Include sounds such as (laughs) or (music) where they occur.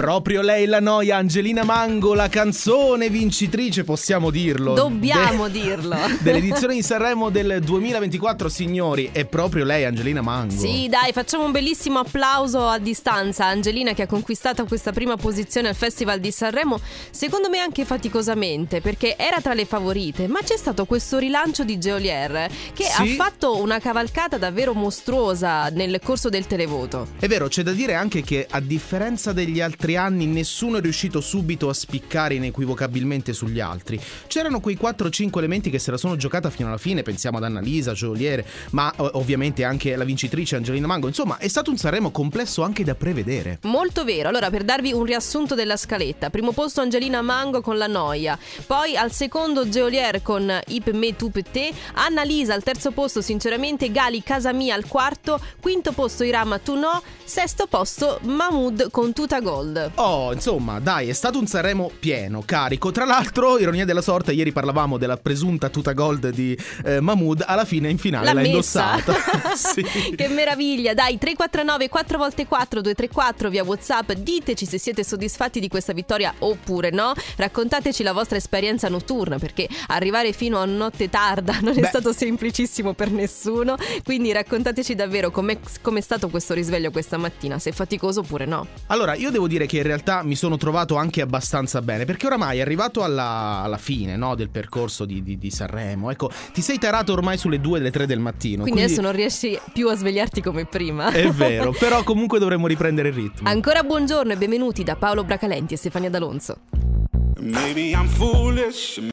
Proprio lei la noia, Angelina Mango, la canzone vincitrice, possiamo dirlo. Dobbiamo De- dirlo. (laughs) Dell'edizione di Sanremo del 2024, signori, è proprio lei, Angelina Mango. Sì, dai, facciamo un bellissimo applauso a distanza Angelina che ha conquistato questa prima posizione al Festival di Sanremo, secondo me anche faticosamente, perché era tra le favorite, ma c'è stato questo rilancio di Geolier che sì. ha fatto una cavalcata davvero mostruosa nel corso del televoto. È vero, c'è da dire anche che a differenza degli altri anni nessuno è riuscito subito a spiccare inequivocabilmente sugli altri. C'erano quei 4-5 elementi che se la sono giocata fino alla fine, pensiamo ad Annalisa, Geoliere, ma ovviamente anche la vincitrice Angelina Mango. Insomma, è stato un Sanremo complesso anche da prevedere. Molto vero. Allora, per darvi un riassunto della scaletta, primo posto Angelina Mango con La Noia, poi al secondo Geolier con Ip Me Tu Te, Annalisa al terzo posto sinceramente, Gali Casa Mia al quarto, quinto posto Irama Tu No, sesto posto Mahmood con Tuta Gold. Oh, insomma, dai, è stato un Sanremo pieno, carico. Tra l'altro, ironia della sorte, ieri parlavamo della presunta Tuta Gold di eh, Mahmood, alla fine in finale l'ha, l'ha indossata. (laughs) sì. Che meraviglia, dai, 349 4x4 234 via WhatsApp, diteci se siete soddisfatti di questa vittoria oppure no. Raccontateci la vostra esperienza notturna perché arrivare fino a notte tarda non è Beh. stato semplicissimo per nessuno, quindi raccontateci davvero com'è, com'è stato questo risveglio questa mattina, se è faticoso oppure no. Allora, io devo dire che in realtà mi sono trovato anche abbastanza bene perché oramai è arrivato alla, alla fine no, del percorso di, di, di, Sanremo, ecco, ti sei tarato ormai sulle 2 le 3 del mattino. Quindi, quindi adesso non riesci più a svegliarti come prima. È vero, (laughs) però comunque dovremmo riprendere il ritmo. Ancora buongiorno e benvenuti da Paolo Bracalenti e Stefania D'Alonso. Maybe I'm foolish.